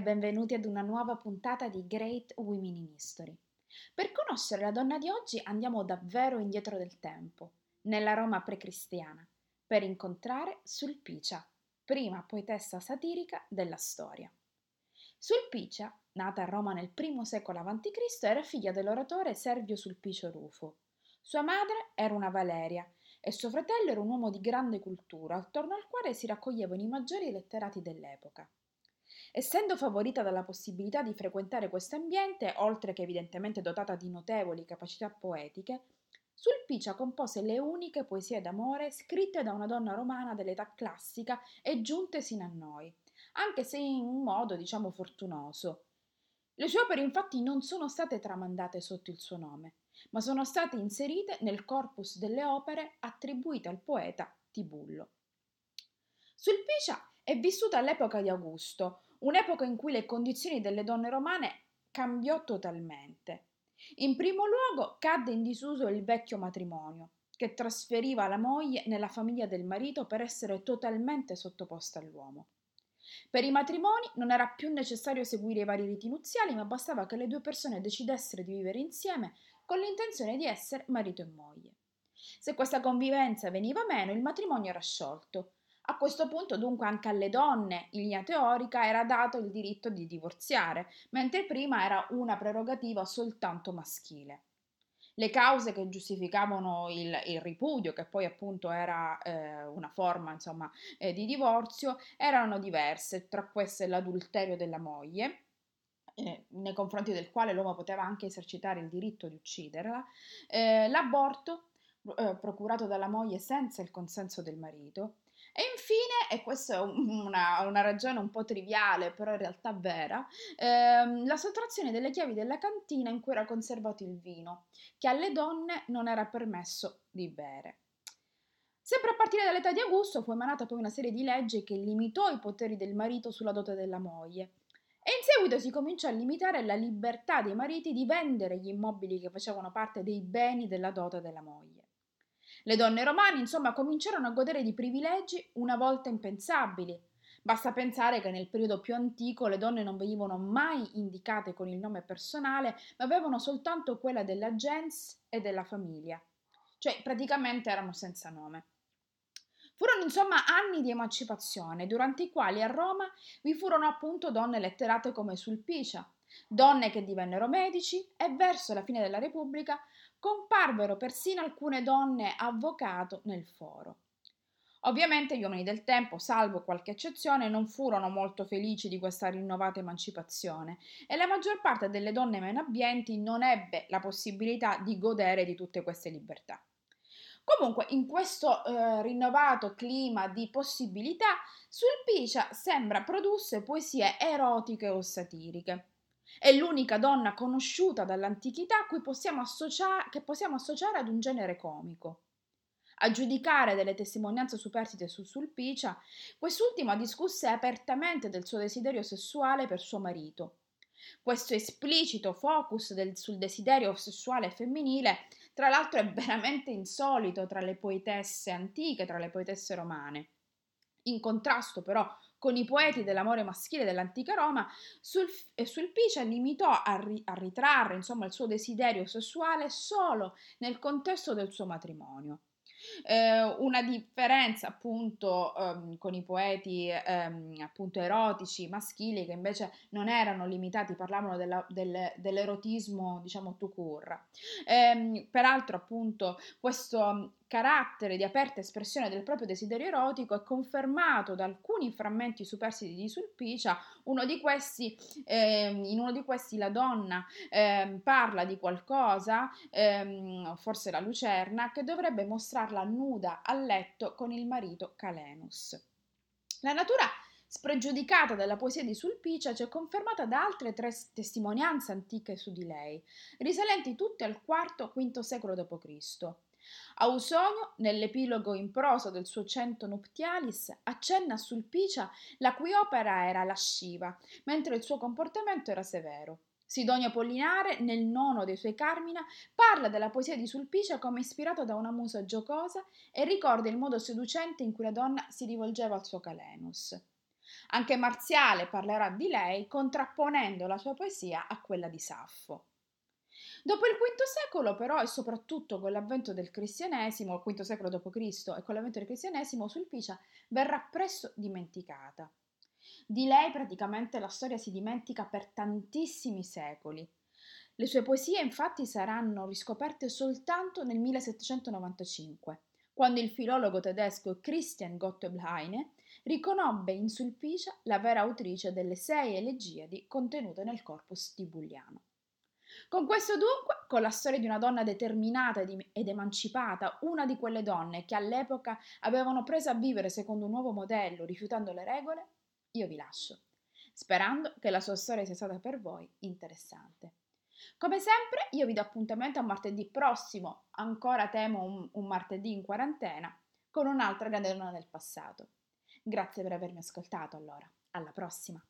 benvenuti ad una nuova puntata di Great Women in History. Per conoscere la donna di oggi andiamo davvero indietro del tempo, nella Roma precristiana, per incontrare Sulpicia, prima poetessa satirica della storia. Sulpicia, nata a Roma nel I secolo a.C., era figlia dell'oratore Servio Sulpicio Rufo. Sua madre era una Valeria e suo fratello era un uomo di grande cultura, attorno al quale si raccoglievano i maggiori letterati dell'epoca. Essendo favorita dalla possibilità di frequentare questo ambiente, oltre che evidentemente dotata di notevoli capacità poetiche, Sulpicia compose le uniche poesie d'amore scritte da una donna romana dell'età classica e giunte sino a noi, anche se in un modo, diciamo, fortunoso. Le sue opere infatti non sono state tramandate sotto il suo nome, ma sono state inserite nel corpus delle opere attribuite al poeta Tibullo. Sulpicia è vissuta all'epoca di Augusto, un'epoca in cui le condizioni delle donne romane cambiò totalmente. In primo luogo cadde in disuso il vecchio matrimonio, che trasferiva la moglie nella famiglia del marito per essere totalmente sottoposta all'uomo. Per i matrimoni non era più necessario seguire i vari riti nuziali, ma bastava che le due persone decidessero di vivere insieme con l'intenzione di essere marito e moglie. Se questa convivenza veniva meno, il matrimonio era sciolto, a questo punto dunque anche alle donne, in linea teorica, era dato il diritto di divorziare, mentre prima era una prerogativa soltanto maschile. Le cause che giustificavano il, il ripudio, che poi appunto era eh, una forma insomma, eh, di divorzio, erano diverse, tra queste l'adulterio della moglie, eh, nei confronti del quale l'uomo poteva anche esercitare il diritto di ucciderla, eh, l'aborto eh, procurato dalla moglie senza il consenso del marito, e infine, e questa è una, una, ragione un po' triviale, però in realtà vera, ehm, la sottrazione delle chiavi della cantina in cui era conservato il vino, che alle donne non era permesso di bere. Sempre a partire dall'età di Augusto fu emanata poi una serie di leggi che limitò i poteri del marito sulla dote della moglie. E in seguito si cominciò a limitare la libertà dei mariti di vendere gli immobili che facevano parte dei beni della dote della moglie. Le donne romane, insomma, cominciarono a godere di privilegi una volta impensabili. Basta pensare che nel periodo più antico le donne non venivano mai indicate con il nome personale, ma avevano soltanto quella della gens e della famiglia. Cioè, praticamente erano senza nome. Furono insomma anni di emancipazione, durante i quali a Roma vi furono appunto donne letterate come Sulpicia, donne che divennero medici e verso la fine della Repubblica comparvero persino alcune donne avvocato nel foro. Ovviamente gli uomini del tempo, salvo qualche eccezione, non furono molto felici di questa rinnovata emancipazione e la maggior parte delle donne meno abbienti non ebbe la possibilità di godere di tutte queste libertà. Comunque, in questo eh, rinnovato clima di possibilità, Sulpicia sembra produsse poesie erotiche o satiriche. È l'unica donna conosciuta dall'antichità possiamo che possiamo associare ad un genere comico. A giudicare delle testimonianze superstite su Sulpicia, quest'ultima discusse apertamente del suo desiderio sessuale per suo marito. Questo esplicito focus del, sul desiderio sessuale femminile, tra l'altro, è veramente insolito tra le poetesse antiche, tra le poetesse romane. In contrasto però con i poeti dell'amore maschile dell'antica Roma, sul, Sulpicia limitò a, ri, a ritrarre insomma, il suo desiderio sessuale solo nel contesto del suo matrimonio. Eh, una differenza appunto ehm, con i poeti ehm, appunto erotici maschili che invece non erano limitati, parlavano della, del, dell'erotismo diciamo tout court. Eh, peraltro appunto questo carattere di aperta espressione del proprio desiderio erotico è confermato da alcuni frammenti superstiti di Sulpicia. Uno di questi, eh, in uno di questi la donna eh, parla di qualcosa, eh, forse la lucerna, che dovrebbe mostrarla nuda a letto con il marito Calenus. La natura spregiudicata della poesia di Sulpicia ci è confermata da altre tre testimonianze antiche su di lei, risalenti tutte al IV-V secolo d.C. Ausonio, nell'epilogo in prosa del suo Cento Nuptialis, accenna a Sulpicia la cui opera era lasciva, mentre il suo comportamento era severo. Sidonio Pollinare, nel nono dei suoi Carmina, parla della poesia di Sulpicia come ispirata da una musa giocosa e ricorda il modo seducente in cui la donna si rivolgeva al suo Calenus. Anche Marziale parlerà di lei contrapponendo la sua poesia a quella di Saffo. Dopo il V secolo, però, e soprattutto con l'avvento del cristianesimo, il V secolo d.C. e con l'avvento del cristianesimo, Sulpicia verrà presto dimenticata. Di lei praticamente la storia si dimentica per tantissimi secoli. Le sue poesie infatti saranno riscoperte soltanto nel 1795, quando il filologo tedesco Christian Gottlob Heine riconobbe in Sulpicia la vera autrice delle sei elegiadi contenute nel corpus tibuliano. Con questo dunque, con la storia di una donna determinata ed emancipata, una di quelle donne che all'epoca avevano preso a vivere secondo un nuovo modello, rifiutando le regole, io vi lascio, sperando che la sua storia sia stata per voi interessante. Come sempre, io vi do appuntamento a martedì prossimo, ancora temo un, un martedì in quarantena, con un'altra grande donna del passato. Grazie per avermi ascoltato allora, alla prossima!